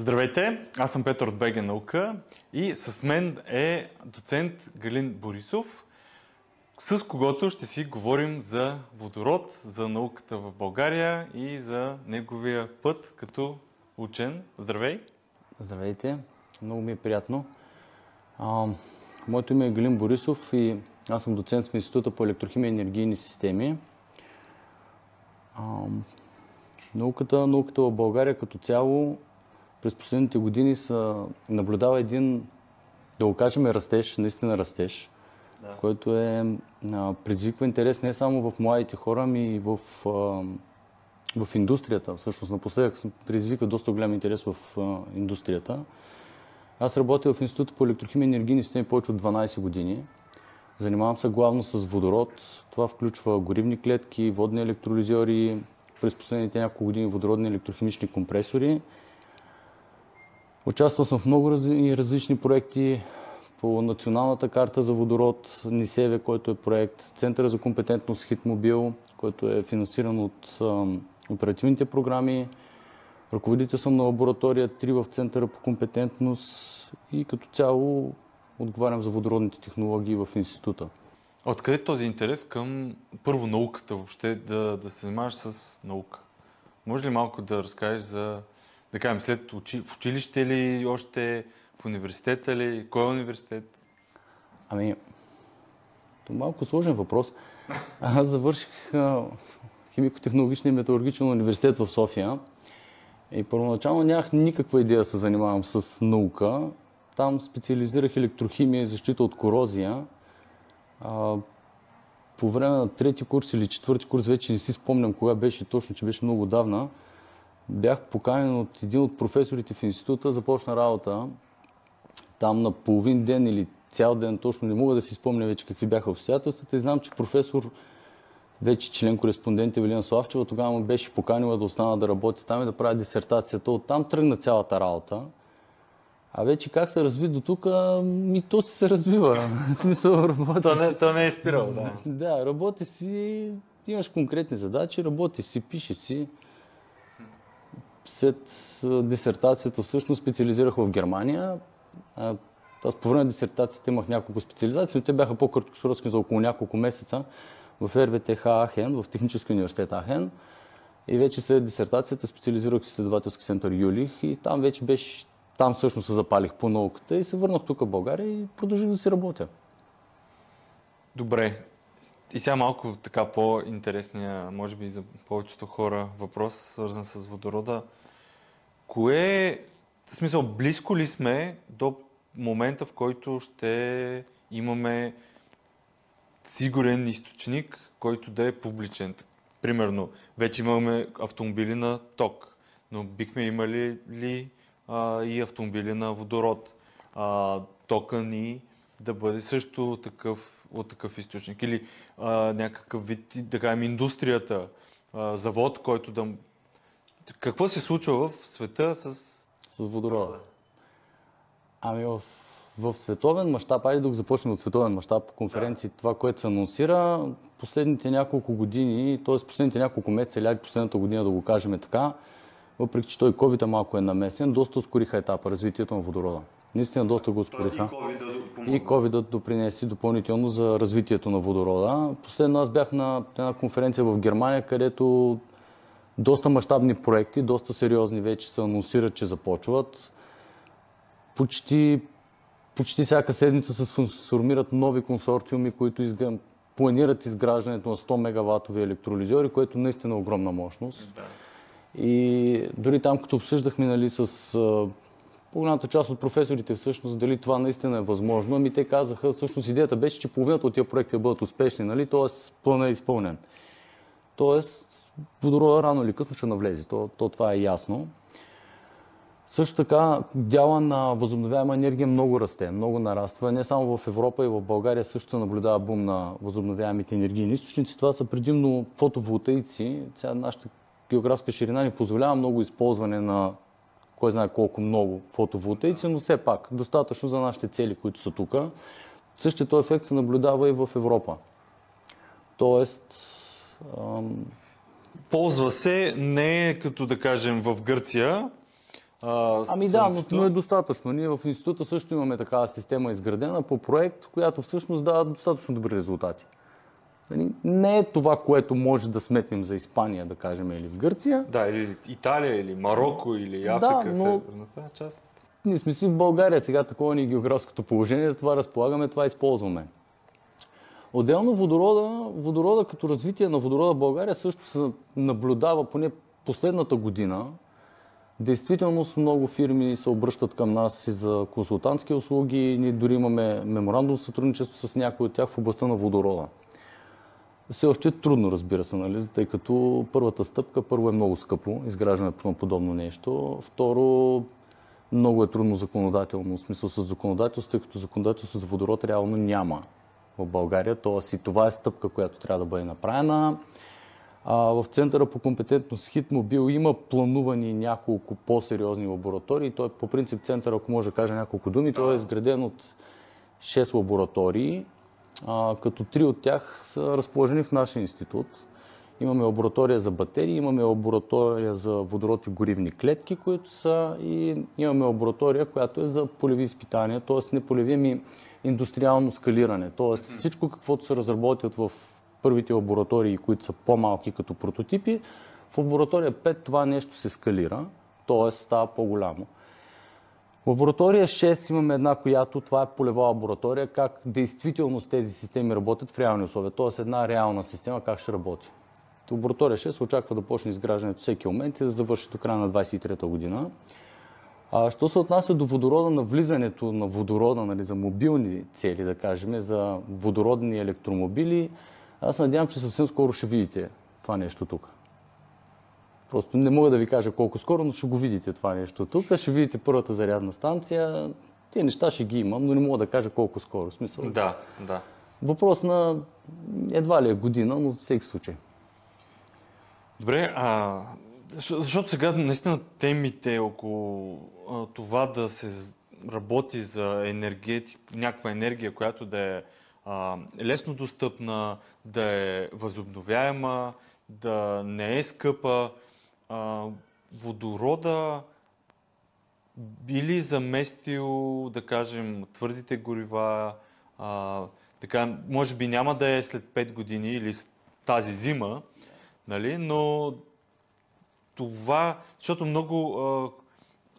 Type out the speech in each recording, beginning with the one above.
Здравейте, аз съм Петър от БГ Наука и с мен е доцент Галин Борисов, с когото ще си говорим за водород, за науката в България и за неговия път като учен. Здравей! Здравейте, много ми е приятно. А, моето име е Галин Борисов и аз съм доцент в Института по електрохимия и енергийни системи. А, науката, науката в България като цяло през последните години са, наблюдава един, да го кажем, растеж, наистина растеж, да. който е, а, предизвиква интерес не само в младите хора, ами и в, а, в индустрията. Всъщност напоследък предизвика доста голям интерес в а, индустрията. Аз работя в Института по електрохимия и енергийни системи повече от 12 години. Занимавам се главно с водород. Това включва горивни клетки, водни електролизьори, през последните няколко години водородни електрохимични компресори. Участвал съм в много различни проекти по националната карта за водород, НИСЕВЕ, който е проект, Центъра за компетентност Хитмобил, който е финансиран от оперативните програми. Ръководител съм на лаборатория 3 в Центъра по компетентност и като цяло отговарям за водородните технологии в института. Откъде този интерес към първо науката въобще, да, да се занимаваш с наука? Може ли малко да разкажеш за, да кажем, след учи, в училище ли, още в университета ли, кой е университет? Ами, е малко сложен въпрос. Аз завърших химико-технологичния и металургичен университет в София и първоначално нямах никаква идея да се занимавам с наука. Там специализирах електрохимия и защита от корозия. А, по време на трети курс или четвърти курс, вече не си спомням кога беше точно, че беше много давна, бях поканен от един от професорите в института, започна работа там на половин ден или цял ден, точно не мога да си спомня вече какви бяха обстоятелствата. И знам, че професор, вече член кореспондент Евелина Славчева, тогава му беше поканила да остана да работи там и да прави дисертацията. Оттам тръгна цялата работа. А вече как се разви до тук, ми то си се развива. В смисъл, работи то, не, то не е спирал, да. Да, работи си, имаш конкретни задачи, работи си, пише си. След дисертацията всъщност специализирах в Германия. Аз по време на дисертацията имах няколко специализации, но те бяха по-краткосрочни за около няколко месеца в РВТХ Ахен, в Технически университет Ахен. И вече след дисертацията специализирах в изследователски център Юлих и там вече беше, там всъщност се запалих по науката и се върнах тук в България и продължих да си работя. Добре. И сега малко така по-интересния, може би за повечето хора, въпрос, свързан с водорода. Кое, в смисъл, близко ли сме до момента, в който ще имаме сигурен източник, който да е публичен. Примерно, вече имаме автомобили на ток, но бихме имали ли а, и автомобили на водород? А, тока ни да бъде също такъв, от такъв източник. Или а, някакъв вид, да кажем, индустрията, а, завод, който да... Какво се случва в света с... С водорода. Ами в в световен мащаб, айде да започнем от световен мащаб, конференции, да. това, което се анонсира, последните няколко години, т.е. последните няколко месеца или последната година да го кажем така, въпреки че той COVID малко е намесен, доста ускориха етапа развитието на водорода. Наистина доста го ускориха. И COVID допринеси допълнително за развитието на водорода. Последно аз бях на една конференция в Германия, където доста мащабни проекти, доста сериозни вече се анонсират, че започват. Почти почти всяка седмица се сформират нови консорциуми, които изгъм, планират изграждането на 100 мегаватови електролизьори, което наистина е огромна мощност. Да. И дори там, като обсъждахме нали, с по-голямата част от професорите всъщност дали това наистина е възможно, ами те казаха, всъщност идеята беше, че половината от тия проекти бъдат успешни, нали, т.е. плана е изпълнен. Тоест, водорода рано или късно ще навлезе, то, то това е ясно. Също така дяла на възобновяема енергия много расте, много нараства. Не само в Европа и в България също се наблюдава бум на възобновяемите енергийни източници. Това са предимно фотоволтаици. Сега нашата географска ширина ни позволява много използване на кой знае колко много фотоволтаици, но все пак достатъчно за нашите цели, които са тук. Същия този ефект се наблюдава и в Европа. Тоест. Ползва се не като да кажем в Гърция, А, ами да, но, но е достатъчно. Ние в института също имаме такава система изградена по проект, която всъщност дава достатъчно добри резултати. Нали, не е това, което може да сметнем за Испания, да кажем, или в Гърция. Да, или Италия, или Марокко, или Африка, да, но... северната част. Ние сме си в България, сега такова ни е географското положение, затова разполагаме, това използваме. Отделно водорода, водорода като развитие на водорода в България също се наблюдава поне последната година. Действително много фирми се обръщат към нас и за консултантски услуги. Ние дори имаме меморандум сътрудничество с някои от тях в областта на водорода. Все още е трудно, разбира се, нали? тъй като първата стъпка, първо е много скъпо, изграждането на подобно нещо. Второ, много е трудно законодателно, в смисъл с законодателство, тъй като законодателство за водород реално няма в България. Тоест и това е стъпка, която трябва да бъде направена. А, в Центъра по компетентност Хитмобил има планувани няколко по-сериозни лаборатории. Той по принцип център, ако може да кажа няколко думи, той е изграден от 6 лаборатории, а, като три от тях са разположени в нашия институт. Имаме лаборатория за батерии, имаме лаборатория за водород и горивни клетки, които са и имаме лаборатория, която е за полеви изпитания, т.е. не полеви, ми индустриално скалиране. Т.е. всичко каквото се разработят в първите лаборатории, които са по-малки като прототипи, в лаборатория 5 това нещо се скалира, т.е. става по-голямо. Лаборатория 6 имаме една, която това е полева лаборатория, как действително тези системи работят в реални условия, т.е. една реална система как ще работи. Лаборатория 6 се очаква да почне изграждането всеки момент и да завърши до края на 23-та година. А, що се отнася до водорода, на влизането на водорода нали, за мобилни цели, да кажем, за водородни електромобили, аз надявам, че съвсем скоро ще видите това нещо тук. Просто не мога да ви кажа колко скоро, но ще го видите това нещо тук. Ще видите първата зарядна станция. Тия неща ще ги имам, но не мога да кажа колко скоро. Смисъл. Да, да. Въпрос на едва ли е година, но за всеки случай. Добре, а, защото сега наистина темите около а, това да се работи за енергетик, някаква енергия, която да е а, лесно достъпна, да е възобновяема, да не е скъпа. А, водорода били заместил, да кажем, твърдите горива, а, така, може би няма да е след 5 години или тази зима, нали, но това, защото много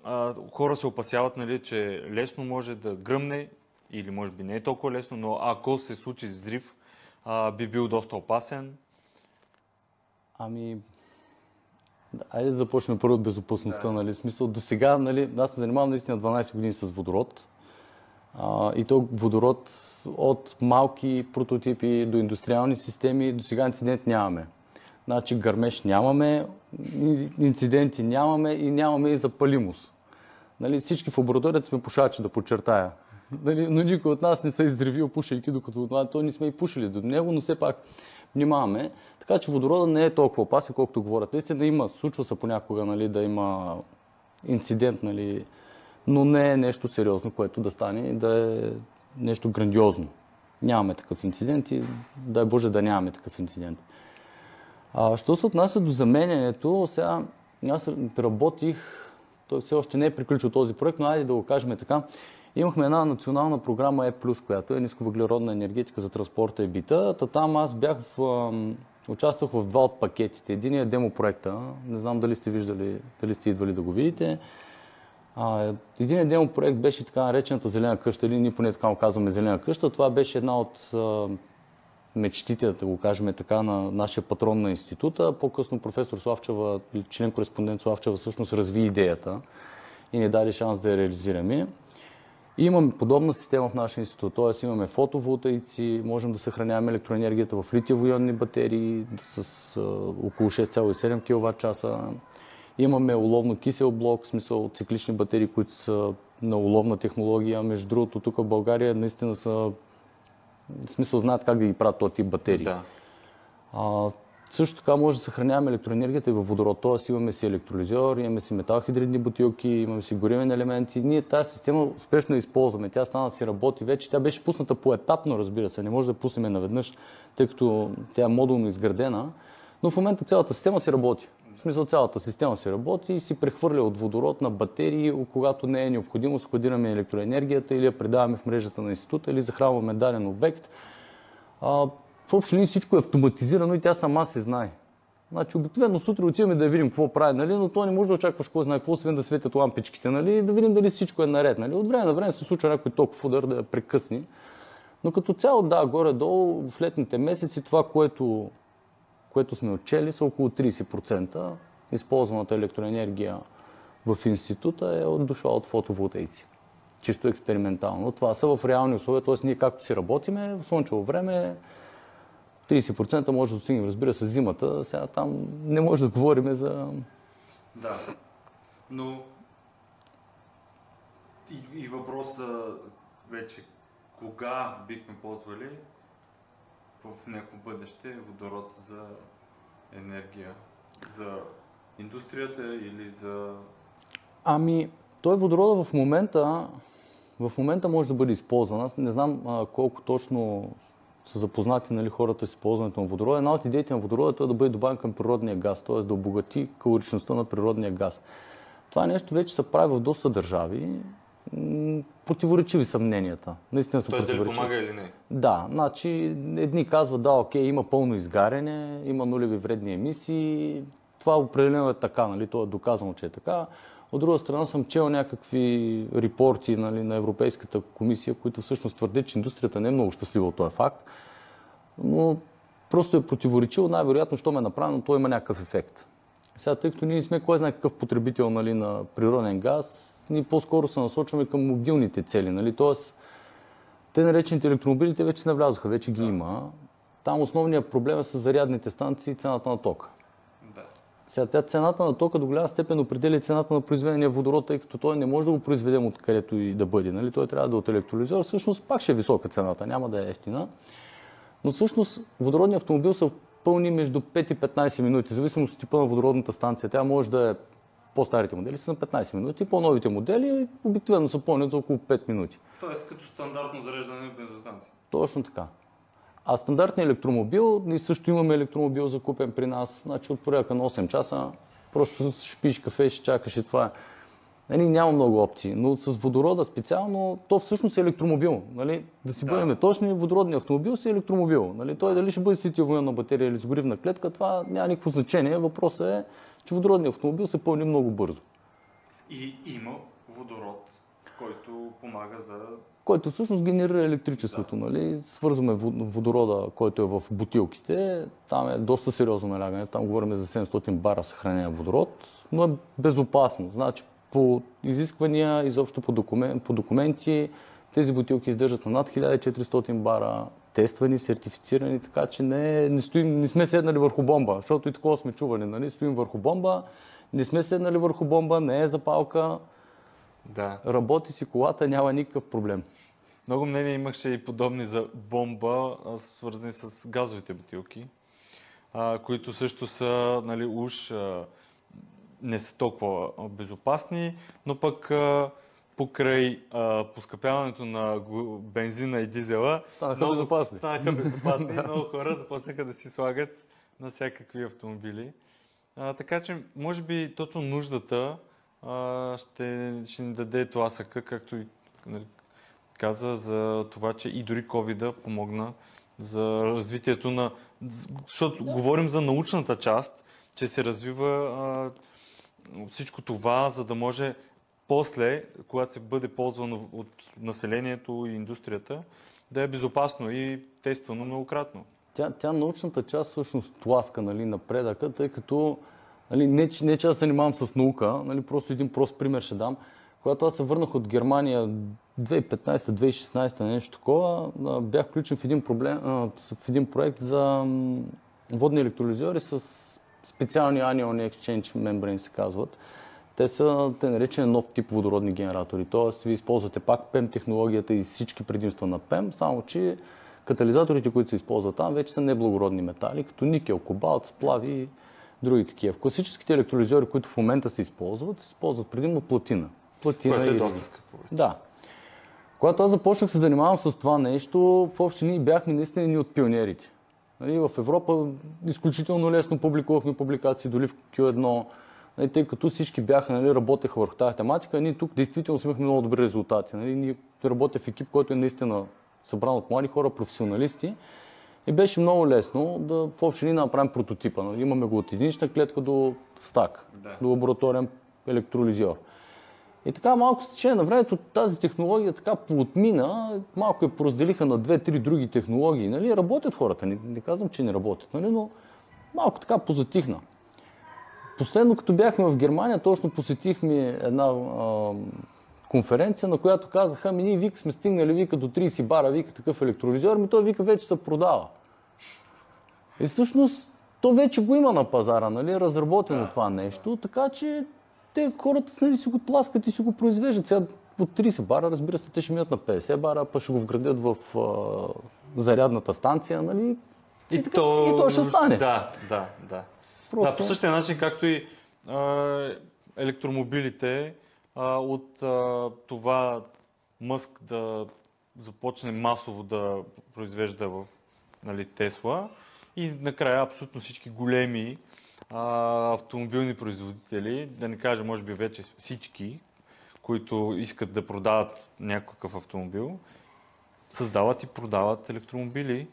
а, хора се опасяват, нали, че лесно може да гръмне, или може би не е толкова лесно, но ако се случи взрив, а, би бил доста опасен. Ами, да, айде да започнем първо от безопасността. Да. Нали? Смисъл, до сега, нали, аз се занимавам наистина 12 години с водород. А, и то водород от малки прототипи до индустриални системи, до сега инцидент нямаме. Значи гърмеж нямаме, инциденти нямаме и нямаме и запалимост. Нали, всички в лабораторията сме пушачи, да подчертая. Нали, но никой от нас не се изревил пушейки, докато това, то не сме и пушили до него, но все пак внимаваме. Така че водорода не е толкова опасен, колкото говорят. Наистина има, случва се понякога нали, да има инцидент, нали, но не е нещо сериозно, което да стане и да е нещо грандиозно. Нямаме такъв инцидент и дай Боже да нямаме такъв инцидент. А, що се отнася до заменянето, сега аз работих, той все още не е приключил този проект, но айде да го кажем така. Имахме една национална програма Е+, която е нисковъглеродна енергетика за транспорта и бита. Та там аз бях в, участвах в два от пакетите. Единият е демо проекта, не знам дали сте виждали, дали сте идвали да го видите. А, един проект беше така наречената зелена къща, или ние поне така го казваме зелена къща. Това беше една от мечтите, да го кажем така, на нашия патрон на института. По-късно професор Славчева, член кореспондент Славчева, всъщност разви идеята и ни даде шанс да я реализираме. И имаме подобна система в нашия институт, т.е. имаме фотоволтаици, можем да съхраняваме електроенергията в литиево-ионни батерии с а, около 6,7 кВт часа. Имаме уловно кисел блок, в смисъл циклични батерии, които са на уловна технология. Между другото, тук в България наистина са в смисъл знаят как да ги правят този тип батерии. Да. А, също така може да съхраняваме електроенергията и във водород. Тоест имаме си електролизьор, имаме си металхидридни бутилки, имаме си горивен елементи. Ние тази система успешно използваме. Тя стана да си работи вече. Тя беше пусната поетапно, разбира се. Не може да пуснем наведнъж, тъй като тя е модулно изградена. Но в момента цялата система си работи. В смисъл цялата система си работи и си прехвърля от водород на батерии, когато не е необходимо, складираме електроенергията или я предаваме в мрежата на института или захранваме даден обект. А, в общи линии всичко е автоматизирано и тя сама се знае. Значи обикновено сутрин отиваме да видим какво прави, нали? но то не може да очакваш какво знае какво, освен да светят лампичките, нали? да видим дали всичко е наред. Нали? От време на време се случва някой толкова удар да я прекъсни. Но като цяло, да, горе-долу в летните месеци това, което, което сме отчели, са около 30%. Използваната електроенергия в института е от дошла от фотоволтейци. Чисто експериментално. Това са в реални условия, т.е. ние както си работиме, в слънчево време 30% може да достигнем, разбира се, зимата. Сега там не може да говорим за... Да, но и, и въпросът вече кога бихме ползвали в някакво бъдеще водород за енергия? За индустрията или за... Ами, той водорода в момента, в момента може да бъде използван. Аз не знам а, колко точно са запознати нали, хората с използването на водорода. Една от идеите на водорода е да бъде добавен към природния газ, т.е. да обогати калоричността на природния газ. Това нещо вече се прави в доста държави. Противоречиви съмненията. Наистина са Тоест дали противоречиви. помага или не? Да, значи едни казват, да, окей, има пълно изгаряне, има нулеви вредни емисии. Това определено е така, нали? То е доказано, че е така. От друга страна съм чел някакви репорти нали, на Европейската комисия, които всъщност твърдят, че индустрията не е много щастлива от този факт. Но просто е противоречиво, най-вероятно, що ме е направено, то има някакъв ефект. Сега, тъй като ние сме кой знае какъв потребител нали, на природен газ, ние по-скоро се насочваме към мобилните цели. Нали? Тоест, те наречените електромобилите вече се навлязоха, вече ги има. Там основният проблем е с зарядните станции и цената на тока. Да. Сега тя цената на тока до голяма степен определя цената на произведения водород, тъй като той не може да го произведем от където и да бъде. Нали? Той трябва да е от електролизор. Всъщност пак ще е висока цената, няма да е ефтина. Но всъщност водородният автомобил се пълни между 5 и 15 минути, в зависимост от типа на водородната станция. Тя може да е по-старите модели са на 15 минути, по-новите модели обикновено са пълнят за около 5 минути. Тоест като стандартно зареждане на бензостанция. Точно така. А стандартният електромобил, ние също имаме електромобил закупен при нас, значи от порядка на 8 часа, просто ще пиеш кафе, ще чакаш и това. Нали, няма много опции, но с водорода специално, то всъщност е електромобил. Нали? Да си Да. бъдем точни, водородният автомобил си е електромобил. Нали? Той дали ще бъде с литиево батерия или с горивна клетка, това няма никакво значение. Въпросът е, че водородният автомобил се пълни много бързо. И има водород, който помага за... който всъщност генерира електричеството. Нали? Свързваме вод- водорода, който е в бутилките. Там е доста сериозно налягане. Там говорим за 700 бара съхранение водород, но е безопасно. Значи по изисквания, изобщо по документи, тези бутилки издържат на над 1400 бара, тествани, сертифицирани, така че не, не, стоим, не сме седнали върху бомба, защото и такова сме чували. Нали? Стоим върху бомба, не сме седнали върху бомба, не е запалка, Да. работи си колата, няма никакъв проблем. Много мнения имаше и подобни за бомба, свързани с газовите бутилки, а, които също са, нали, уж а, не са толкова безопасни, но пък а, покрай а, поскъпяването на бензина и дизела Станаха безопасни. станаха безопасни и много хора започнаха да си слагат на всякакви автомобили. А, така че, може би, точно нуждата а, ще, ще ни даде тласъка, както и нали, каза, за това, че и дори covid помогна за развитието на... Защото говорим за научната част, че се развива а, всичко това, за да може после, когато се бъде ползвано от населението и индустрията, да е безопасно и тествано многократно. Тя, тя научната част всъщност тласка нали, напредъка, тъй като нали, не, не че аз занимавам с наука, нали, просто един прост пример ще дам. Когато аз се върнах от Германия 2015-2016, нещо такова, бях включен в един, проблем, в един проект за водни електролизьори с специални anion exchange membrane се казват. Те са те наречени нов тип водородни генератори. Тоест, вие използвате пак PEM технологията и всички предимства на PEM, само че катализаторите, които се използват там, вече са неблагородни метали, като никел, кобалт, сплави и други такива. В класическите електролизьори, които в момента се използват, се използват предимно платина. Платина Което е доста скъпо. да. Когато аз започнах се занимавам с това нещо, в общи линии бяхме наистина ни от пионерите. Нали, в Европа изключително лесно публикувахме публикации, дори в Q1, нали, тъй като всички бяха, нали, работеха върху тази тематика. Ние тук действително имахме много добри резултати. Нали. Ние работя в екип, който е наистина събран от млади хора, професионалисти. И беше много лесно да в общи линии направим прототипа. Нали. Имаме го от единична клетка до стак, Да. до лабораторен електролизиор. И така малко с течение на времето тази технология така поотмина, малко я поразделиха на две-три други технологии. Нали? Работят хората, не, не казвам, че не работят, нали? но малко така позатихна. Последно, като бяхме в Германия, точно посетихме една а, конференция, на която казаха, ами ние вика сме стигнали вика до 30 бара, вика такъв електролизор, ми той вика вече се продава. И всъщност то вече го има на пазара, нали, разработено това нещо, така че те хората нали, си го тласкат и си го произвеждат. Сега от 30 бара, разбира се, те ще минат на 50 бара, па ще го вградят в а, зарядната станция, нали? И, така, и то ще стане. Да, да, да. Просто- Да, по същия начин, както и а, електромобилите, а, от а, това Мъск да започне масово да произвежда в нали, Тесла. И накрая абсолютно всички големи а, автомобилни производители, да не кажа може би вече всички, които искат да продават някакъв автомобил, създават и продават електромобили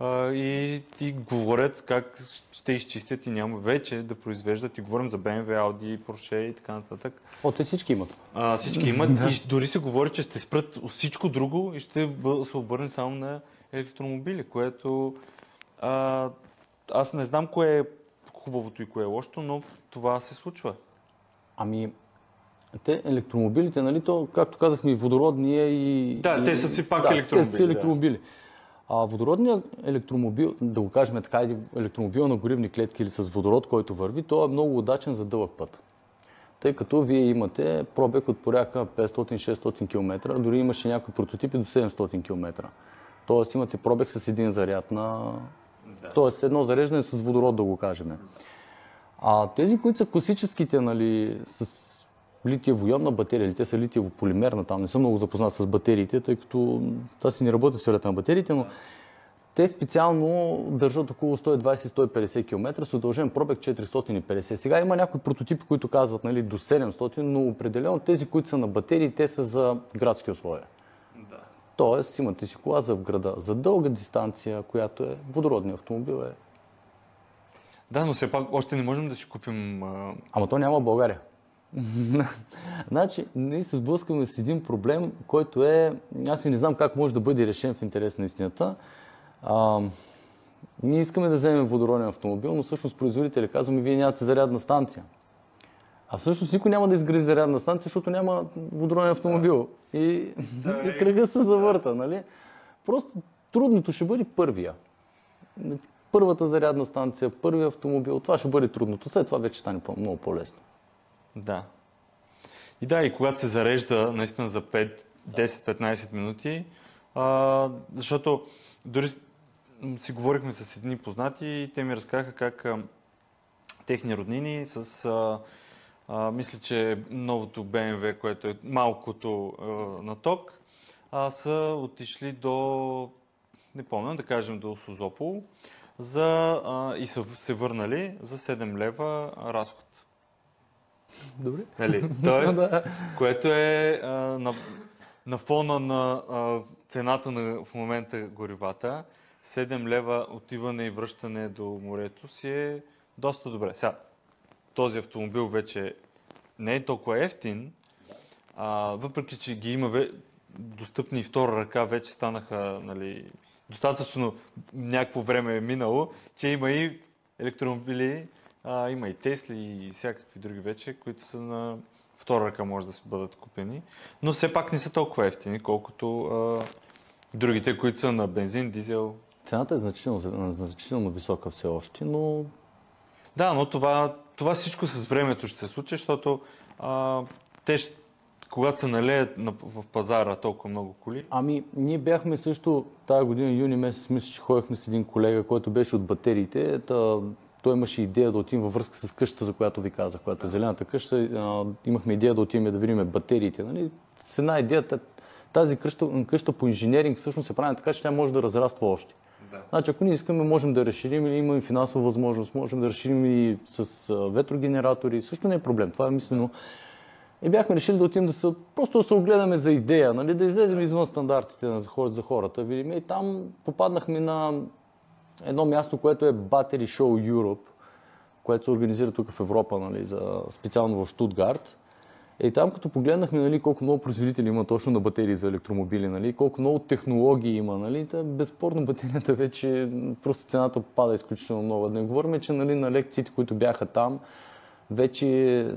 а, и, и говорят как ще изчистят и няма вече да произвеждат и говорим за BMW, Audi, Porsche и така нататък. О, те всички имат. А, всички имат и дори се говори, че ще спрат всичко друго и ще се обърне само на електромобили, което а, аз не знам кое е хубавото и кое е лошото, но това се случва. Ами, те електромобилите, нали, то, както казахме, и водородния и... Да, и, те са си пак да, електромобили, Те са си да. А водородният електромобил, да го кажем така, електромобил на горивни клетки или с водород, който върви, той е много удачен за дълъг път. Тъй като вие имате пробег от порядка 500-600 км, дори имаше някои прототипи до 700 км. Тоест имате пробег с един заряд на... Тоест едно зареждане с водород, да го кажем. А тези, които са класическите, нали, с литиево-ионна батерия, или те са литиево-полимерна, там не съм много запознат с батериите, тъй като аз си не работя с теорията на батериите, но те специално държат около 120-150 км с удължен пробег 450. Сега има някои прототипи, които казват нали, до 700, но определено тези, които са на батерии, те са за градски условия. Да. Тоест, имате си кола за в града. За дълга дистанция, която е водородния автомобил е... Да, но все пак още не можем да си купим. А... Ама то няма в България. значи, ние се сблъскаме с един проблем, който е... Аз и не знам как може да бъде решен в интерес на истината. А, ние искаме да вземем водороден автомобил, но всъщност производителя казваме, вие нямате зарядна станция. А всъщност никой няма да изгради зарядна станция, защото няма водороден автомобил. И, и кръга се завърта, нали? Просто трудното ще бъде първия. Първата зарядна станция, първия автомобил, това ще бъде трудното. След това вече стане много по-лесно. Да. И да, и когато се зарежда наистина за 5, 10-15 минути, а, защото дори си говорихме с едни познати и те ми разказаха как а, техни роднини с, а, а, мисля, че новото BMW, което е малкото а, на ток, а, са отишли до, не помня, да кажем до Созопол, за, а, и са се върнали за 7 лева разход. Добре. Нали? Тоест, което е а, на, на фона на а, цената на в момента горивата, 7 лева отиване и връщане до морето си е доста добре. Сега, този автомобил вече не е толкова ефтин, а, въпреки че ги има ве, достъпни втора ръка, вече станаха нали, достатъчно някакво време е минало, че има и електромобили, а, има и Тесли и всякакви други вече, които са на втора ръка може да се бъдат купени, но все пак не са толкова ефтини, колкото а, другите, които са на бензин, дизел. Цената е значително, значително висока все още, но Да, но това, това всичко с времето ще се случи, защото а, те, ще- когато се налеят на, в пазара толкова много коли, Ами, ние бяхме също тази година, юни месец, мисля, че ходихме с един колега, който беше от батериите. Та, той имаше идея да отидем във връзка с къщата, за която ви казах, която е зелената къща. А, имахме идея да отидем да видим батериите. Нали? С една идея, та- тази къща, къща по инженеринг всъщност се прави така, че тя може да разраства още. Да. Значи, ако ние искаме, можем да разширим или имаме финансова възможност, можем да разширим и с ветрогенератори, също не е проблем. Това е мислено. И бяхме решили да отидем да се, просто да се огледаме за идея, нали, да излезем извън стандартите за хор- за хората. Видим. И там попаднахме на едно място, което е Battery Show Europe, което се организира тук в Европа, нали, за, специално в Штутгарт. И там като погледнахме нали, колко много производители има точно на батерии за електромобили, нали, колко много технологии има, нали, та, безспорно батерията вече просто цената пада изключително много. Да не говорим, че нали, на лекциите, които бяха там, вече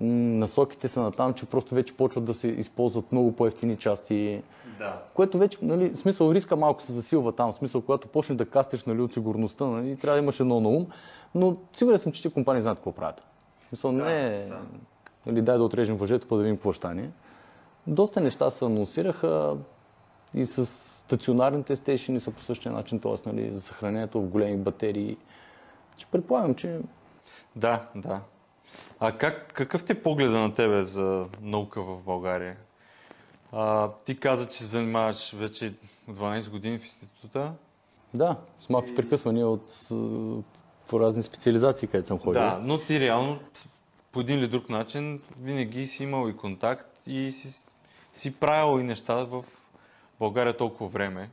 насоките са на там, че просто вече почват да се използват много по-ефтини части, Да. което вече, нали, смисъл риска малко се засилва там, смисъл, когато почнеш да кастиш нали, от сигурността, нали, трябва да имаш едно на ум, но сигурен съм, че тези компании знаят какво правят. Смисъл, не е, да. нали, дай да отрежем въжето, па да видим какво стане. Доста неща се анонсираха и с стационарните стейшени са по същия начин, т.е. Нали, за съхранението в големи батерии. Ще предполагам, че Да, да. А как, какъв ти е погледа на тебе за наука в България? А, ти каза, че се занимаваш вече 12 години в института. да, с малки прекъсвания от по разни специализации, където съм ходил. Да, но ти реално по един или друг начин винаги си имал и контакт и си, си правил и неща в България толкова време.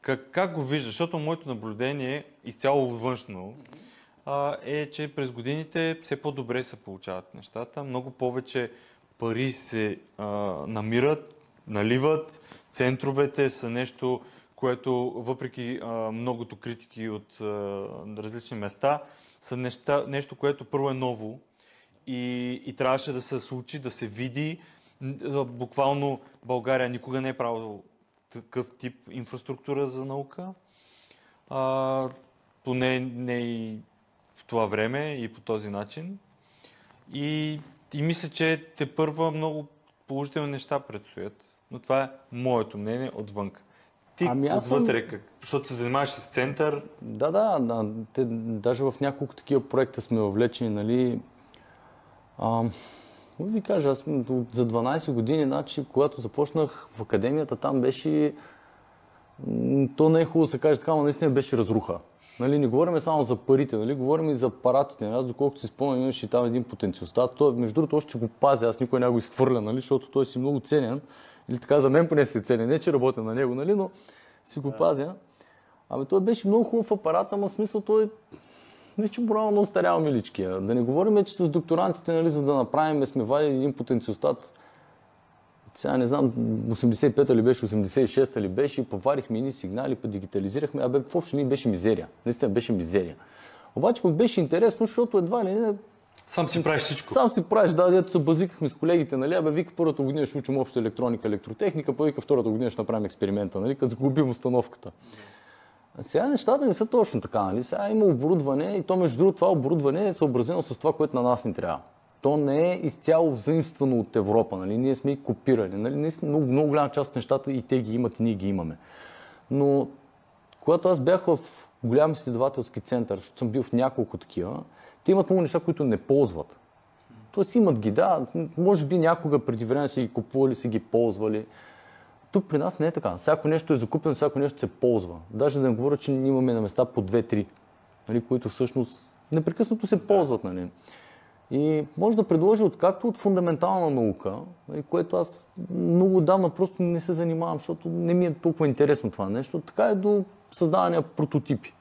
Как, как го виждаш? Защото моето наблюдение, изцяло външно, а, е, че през годините все по-добре се получават нещата. Много повече пари се а, намират, наливат. Центровете са нещо, което въпреки а, многото критики от а, различни места, са неща, нещо, което първо е ново и, и трябваше да се случи, да се види. Буквално България никога не е правила такъв тип инфраструктура за наука. А, поне не и в това време и по този начин. И, и мисля, че те първа много положителни неща предстоят. Но това е моето мнение отвън. Ти Ами аз съм- отвътре, как, защото се занимаваш с център, Да, да, да. Те, даже в няколко такива проекта сме въвлечени, нали. А, ви кажа, аз за 12 години, значи, когато започнах в академията, там беше, то не е хубаво да се каже така, но наистина беше разруха. Нали, не говорим само за парите, нали, говорим и за апаратите. Аз, доколкото си спомням, имаше там един потенциостат. Той, между другото, още го пазя, аз никой не го изхвърля, нали, защото той си много ценен. Или така, за мен поне си е ценен. Не, че работя на него, нали, но си го пазя. Ами той беше много хубав апарат, ама смисъл той вече броя много старял миличкия. Да не говорим, че с докторантите, нали, за да направим, сме вадили един потенциостат. Сега не знам, 85-та ли беше, 86-та ли беше, и поварихме едни сигнали, па дигитализирахме. Абе, въобще ни беше мизерия. Наистина беше мизерия. Обаче пък беше интересно, защото едва ли не сам си правиш всичко. Сам си правиш, да, дето се базикахме с колегите, нали, абе, вика първата година ще учим обща електроника, електротехника, па вика втората година ще направим експеримента, нали, като загубим установката. Сега нещата не са точно така, нали, сега има оборудване и то между другото това оборудване е съобразено с това, което на нас ни трябва. То не е изцяло взаимствано от Европа, нали, ние сме и копирали, нали, наистина много, много голяма част от нещата и те ги имат и ние ги имаме. Но когато аз бях в голям изследователски център, защото съм бил в няколко такива, те имат много неща, които не ползват. Тоест имат ги, да, може би някога преди време са ги купували, са ги ползвали. Тук при нас не е така. Всяко нещо е закупено, всяко нещо се ползва. Даже да не говоря, че ние имаме на места по 2-3, нали, които всъщност непрекъснато се ползват. Нали. И може да предложи от както от фундаментална наука, нали, което аз много отдавна просто не се занимавам, защото не ми е толкова интересно това нещо, така е до създаване на прототипи.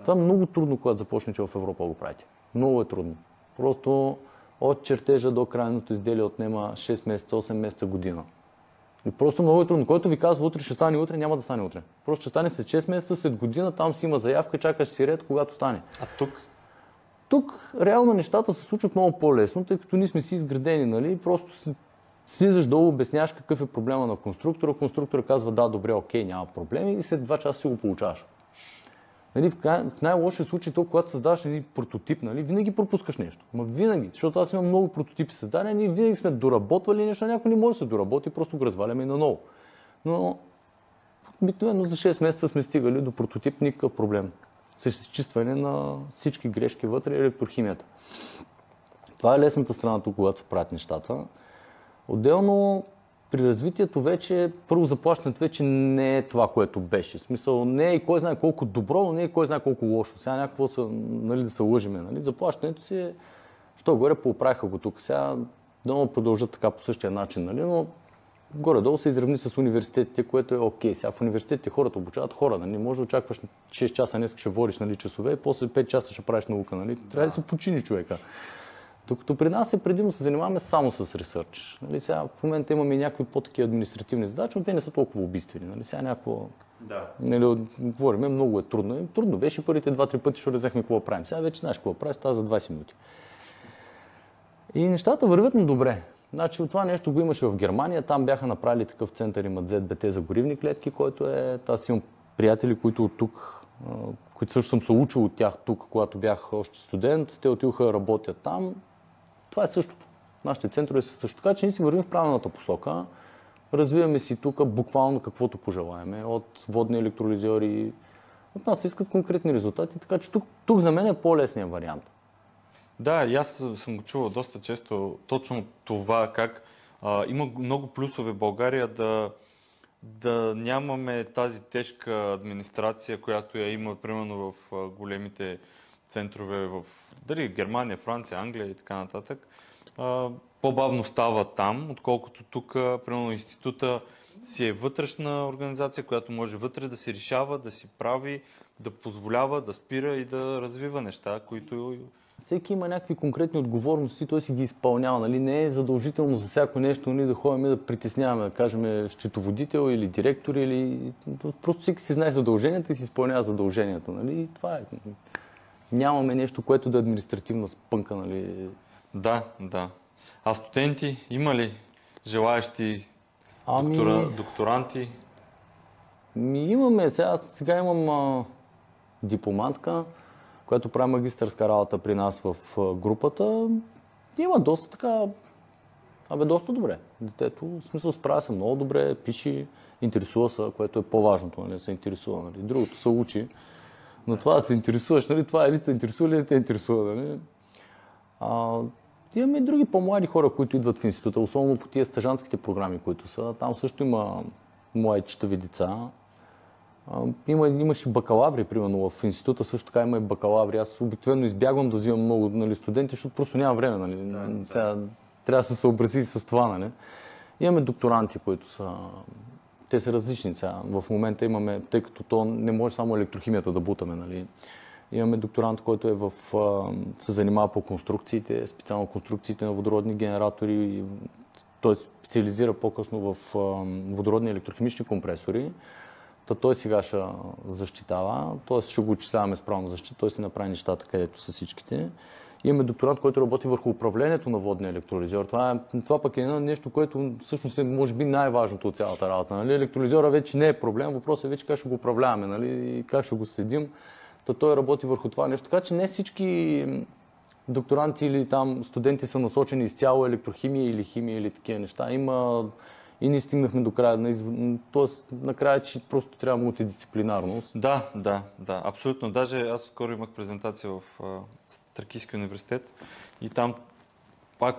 Това е много трудно, когато започнете в Европа да го правите. Много е трудно. Просто от чертежа до крайното изделие отнема 6 месеца, 8 месеца, година. И просто много е трудно. Който ви казва утре ще стане утре, няма да стане утре. Просто ще стане след 6 месеца, след година, там си има заявка, чакаш си ред, когато стане. А тук? Тук реално нещата се случват много по-лесно, тъй като ние сме си изградени, нали? Просто си, слизаш долу, обясняваш какъв е проблема на конструктора, конструктора казва да, добре, окей, няма проблеми и след 2 часа си го получаваш. Нали, в, в най-лошия случай, то, когато създаваш един прототип, нали, винаги пропускаш нещо. Ма винаги, защото аз имам много прототипи създадени и винаги сме доработвали нещо, някой не може да се доработи, просто го разваляме наново. Но обикновено за 6 месеца сме стигали до прототип, никакъв проблем. С изчистване на всички грешки вътре електрохимията. Това е лесната страна тук, когато се правят нещата. Отделно при развитието вече, първо заплащането вече не е това, което беше. В смисъл, не е и кой знае колко добро, но не е и кой знае колко лошо. Сега някакво са, нали, да се лъжиме. Нали? Заплащането си е, що горе поправиха го тук. Сега да продължат така по същия начин, нали? но горе-долу се изравни с университетите, което е окей. Сега в университетите хората обучават хора. Нали? Може да очакваш 6 часа днес ще водиш нали, часове, после 5 часа ще правиш наука. Нали? Трябва да се почини човека. Докато при нас е предимно се занимаваме само с ресърч. Нали, сега в момента имаме и някакви по-таки административни задачи, но те не са толкова убийствени. Нали, сега някакво... Да. Нали, говориме, много е трудно. И трудно беше първите два-три пъти, защото взехме какво правим. Сега вече знаеш какво правиш, става за 20 минути. И нещата вървят на добре. Значи, от това нещо го имаше в Германия. Там бяха направили такъв център имат ZBT за горивни клетки, който е... Аз имам приятели, които от тук, които също съм се учил от тях тук, когато бях още студент. Те отидоха да работят там. Това е същото. Нашите центрове са също така, че ние си вървим в правилната посока. Развиваме си тук буквално каквото пожелаеме. От водни електролизьори. От нас искат конкретни резултати, така че тук, тук за мен е по-лесният вариант. Да, и аз съм го чувал доста често точно това, как а, има много плюсове в България да, да нямаме тази тежка администрация, която я има примерно в големите центрове в дали Германия, Франция, Англия и така нататък. По-бавно става там, отколкото тук, примерно института си е вътрешна организация, която може вътре да се решава, да си прави, да позволява, да спира и да развива неща, които всеки има някакви конкретни отговорности, той си ги изпълнява. Нали? Не е задължително за всяко нещо нали, да ходим да притесняваме, да кажем, счетоводител или директор, или... просто всеки си знае задълженията и си изпълнява задълженията. Нали? И това е. Нямаме нещо, което да е административна спънка. Нали? Да, да. А студенти има ли желаящи ами... доктора, докторанти? Ми имаме. Сега, сега имам а, дипломантка която прави магистърска работа при нас в групата, има доста така, абе доста добре. Детето, в смисъл, справя се много добре, пише, интересува се, което е по-важното, нали, се интересува. Нали. Другото се учи, но това да се интересуваш, нали, това е ли те интересува или те интересува. Нали. А, имаме и други по-млади хора, които идват в института, особено по тия стъжанските програми, които са. Там също има младичета деца, има, имаше бакалаври, примерно в института също така има и бакалаври. Аз обикновено избягвам да взимам много нали, студенти, защото просто няма време. Нали. Да, Сега, да. Трябва да се съобрази с това. Нали. Имаме докторанти, които са... Те са различни сега. В момента имаме, тъй като то не може само електрохимията да бутаме. Нали. Имаме докторант, който е в, се занимава по конструкциите, специално конструкциите на водородни генератори. Той специализира по-късно в водородни електрохимични компресори. Та той сега ще защитава, т.е. ще го отчисляваме с право на защита, той си направи нещата, където са всичките. Имаме докторант, който работи върху управлението на водния електролизьор. Това, е, това пък е нещо, което всъщност е, може би, най-важното от цялата работа. Нали? Електролизьора вече не е проблем, въпросът е вече как ще го управляваме нали? и как ще го следим. Та той работи върху това нещо. Така че не всички докторанти или там студенти са насочени изцяло електрохимия или химия или такива неща. Има и не стигнахме до края. На изв... Тоест, накрая, че просто трябва мултидисциплинарност. Да, да, да, абсолютно. Даже аз скоро имах презентация в Тракийския университет и там пак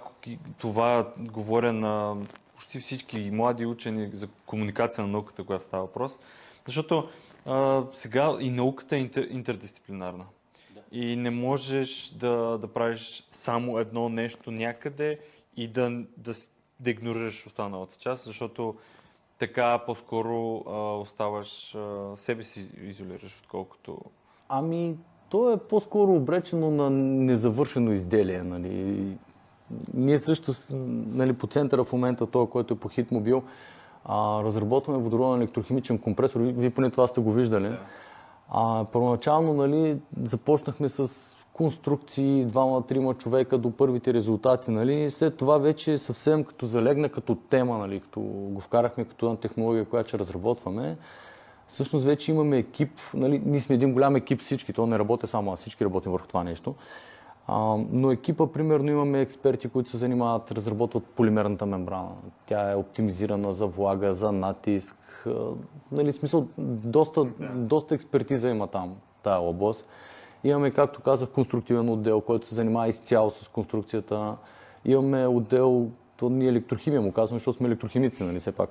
това говоря на почти всички млади учени за комуникация на науката, която става въпрос. Защото а, сега и науката е интер, интердисциплинарна. Да. И не можеш да, да правиш само едно нещо някъде и да, да, да игнорираш останалата част, защото така по-скоро а, оставаш а, себе си изолираш, отколкото... Ами, то е по-скоро обречено на незавършено изделие. Нали. Ние също нали, по центъра в момента, това, който е по Хитмобил, а, разработваме водороден електрохимичен компресор. Вие поне това сте го виждали. Да. А, първоначално нали, започнахме с конструкции, двама-трима човека до първите резултати. Нали? След това вече съвсем като залегна като тема, нали? като го вкарахме като една технология, която ще разработваме. Всъщност вече имаме екип, нали? ние сме един голям екип всички, то не работи само, а всички работим върху това нещо. А, но екипа, примерно, имаме експерти, които се занимават, разработват полимерната мембрана. Тя е оптимизирана за влага, за натиск. Нали, смисъл, доста, доста експертиза има там, тая област. Имаме, както казах, конструктивен отдел, който се занимава изцяло с конструкцията. Имаме отдел То ние електрохимия му казваме, защото сме електрохимици, нали, все пак.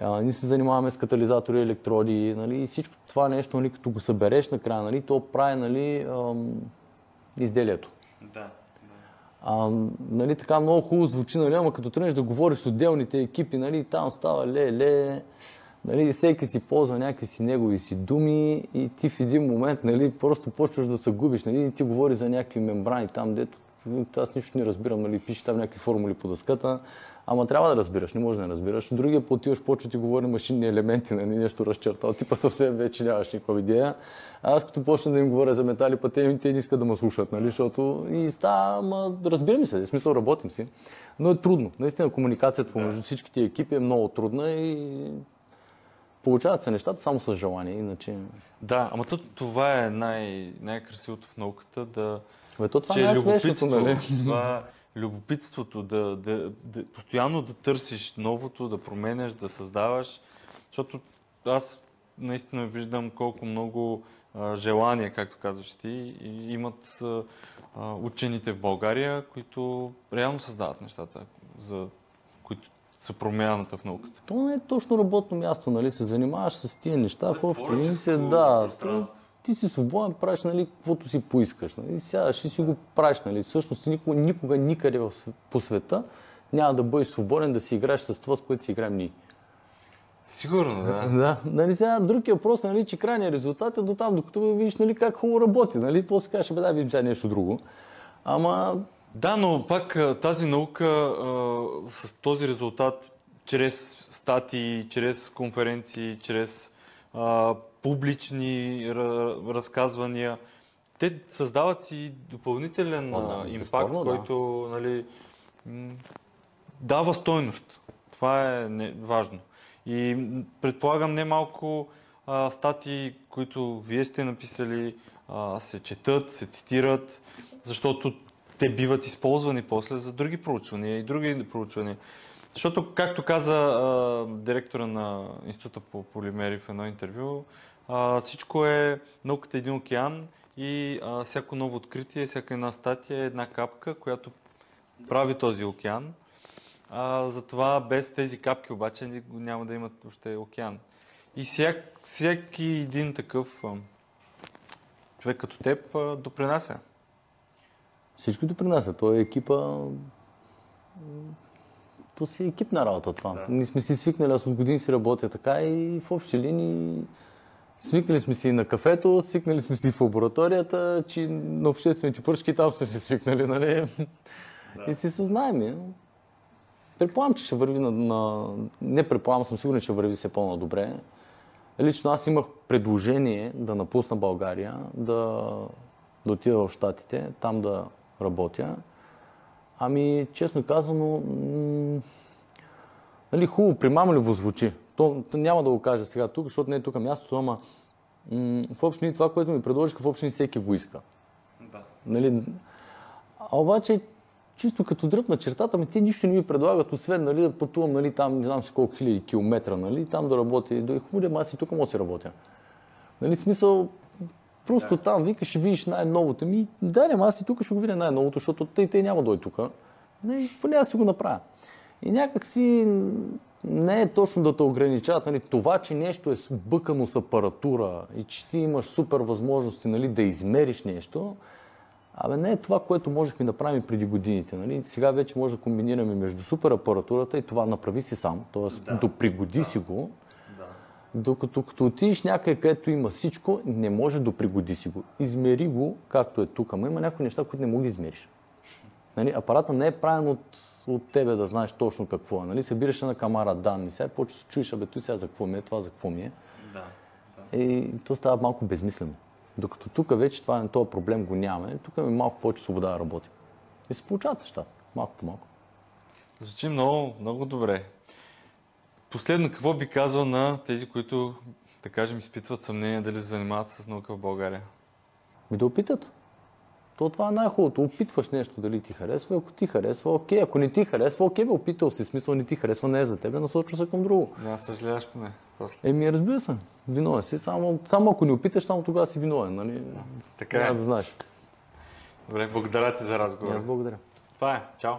А, ние се занимаваме с катализатори, електроди, нали, и всичко това нещо, нали, като го събереш накрая, нали, то прави нали, ам, изделието. Да. А, нали, така много хубаво звучи, нали, ама като тръгнеш да говориш с отделните екипи, нали, там става ле-ле, нали, всеки си ползва някакви си негови си думи и ти в един момент нали, просто почваш да се губиш. Нали, и ти говори за някакви мембрани там, дето аз нищо не разбирам, нали, пише там някакви формули по дъската, ама трябва да разбираш, не може да не разбираш. Другия път отиваш, почва ти говори машинни елементи, нали, нещо разчертал, типа съвсем вече нямаш никаква идея. Аз като почна да им говоря за метали, пък те, те не искат да ме слушат, нали, защото и става, ама разбираме се, в смисъл работим си. Но е трудно. Наистина комуникацията помежду всичките екипи е много трудна и получават се нещата само с желание, иначе... Да, ама то, това е най- най-красивото в науката, да... Бе, то това че не е нали? това любопитството, да, да, да, постоянно да търсиш новото, да променяш, да създаваш, защото аз наистина виждам колко много а, желания, както казваш ти, имат а, учените в България, които реално създават нещата, за които са промяната в науката. То не е точно работно място, нали? Се занимаваш с тия неща в общи линии се, да. Ти си свободен, правиш, нали, каквото си поискаш. Нали? Сядаш и си го правиш, нали? Всъщност никога, никога никъде по света няма да бъдеш свободен да си играеш с това, с което си играем ние. Сигурно, да. Да, нали сега другия въпрос, нали, че крайният резултат е до там, докато видиш нали, как хубаво работи. Нали? После кажеш, бе, да, видим сега нещо друго. Ама Да, но пак тази наука а, с този резултат, чрез статии, чрез конференции, чрез а, публични ра- разказвания, те създават и допълнителен О, да, импакт, да. който нали, дава стойност. Това е не, важно. И предполагам немалко а, статии, които вие сте написали, а, се четат, се цитират, защото те биват използвани после за други проучвания и други проучвания. Защото, както каза а, директора на Института по полимери в едно интервю, а, всичко е, науката е един океан и а, всяко ново откритие, всяка една статия е една капка, която прави този океан. А, затова без тези капки обаче няма да имат въобще океан. И всяк, всеки един такъв а, човек като теб а, допринася. всичко допринася. Той е екипа... То си е екипна работа това. Да. Ние сме си свикнали, аз от години си работя така и в общи линии Свикнали сме си на кафето, свикнали сме си в лабораторията, че на обществените поръчки там сме си свикнали, нали? И си съзнаем. Предполагам, че ще върви на, на... Не предполагам, съм сигурен, че ще върви все по-надобре. Лично аз имах предложение да напусна България, да, да отида в Штатите, там да работя. Ами, честно казано, м- нали, хубаво, примамливо звучи. То, то няма да го кажа сега тук, защото не е тук мястото, ама м- в общини това, което ми предложиха, в общини всеки го иска. Да. Нали, а обаче, чисто като дръп на чертата, ми те нищо не ми предлагат, освен нали, да пътувам нали, там, не знам си колко хиляди километра, нали, там да работя. И да е хубаво, аз и тук мога да си работя. Нали, смисъл, просто Да. там викаш, ще видиш най-новото. Ми, да, не, аз и тук ще го видя най-новото, защото тъй, тъй няма да дойде тук. Не, поне аз си го направя. И някак си не е точно да те ограничават. Нали, това, че нещо е бъкано с апаратура и че ти имаш супер възможности нали, да измериш нещо, Абе не е това, което можехме да правим преди годините. Нали? Сега вече може да комбинираме между супер апаратурата и това направи си сам, т.е. Да. допригоди си го, Да. докато като отидеш някъде, където има всичко, не може да пригоди си го. Измери го, както е тук, ама има някои неща, които не мога да измериш. Нали? Апарата не е правен от, от тебе да знаеш точно какво е. Нали? Събираш на камара данни, сега почваш да се чуеш, абе, той сега за какво ми е, това за какво ми е. Да. И то става малко безмислено. Докато тук вече това, този проблем го нямаме, тук имаме малко повече свобода да работим. И се получават нещата, малко по малко. Звучи много, много добре. Последно, какво би казал на тези, които, да кажем, изпитват съмнение дали се занимават с наука в България? Ми да опитат. То това е най-хубавото. Опитваш нещо дали ти харесва. Ако ти харесва, окей. Ако не ти харесва, окей, бе, опитал си. Смисъл не ти харесва, не е за тебе, насочва се към друго. Да съжаляваш поне. После. Еми, разбира се. Виновен си. Само, само ако не опиташ, само тогава си виновен. Нали? Така е. да знаеш. Добре, благодаря ти за разговора. аз благодаря. Това е. Чао.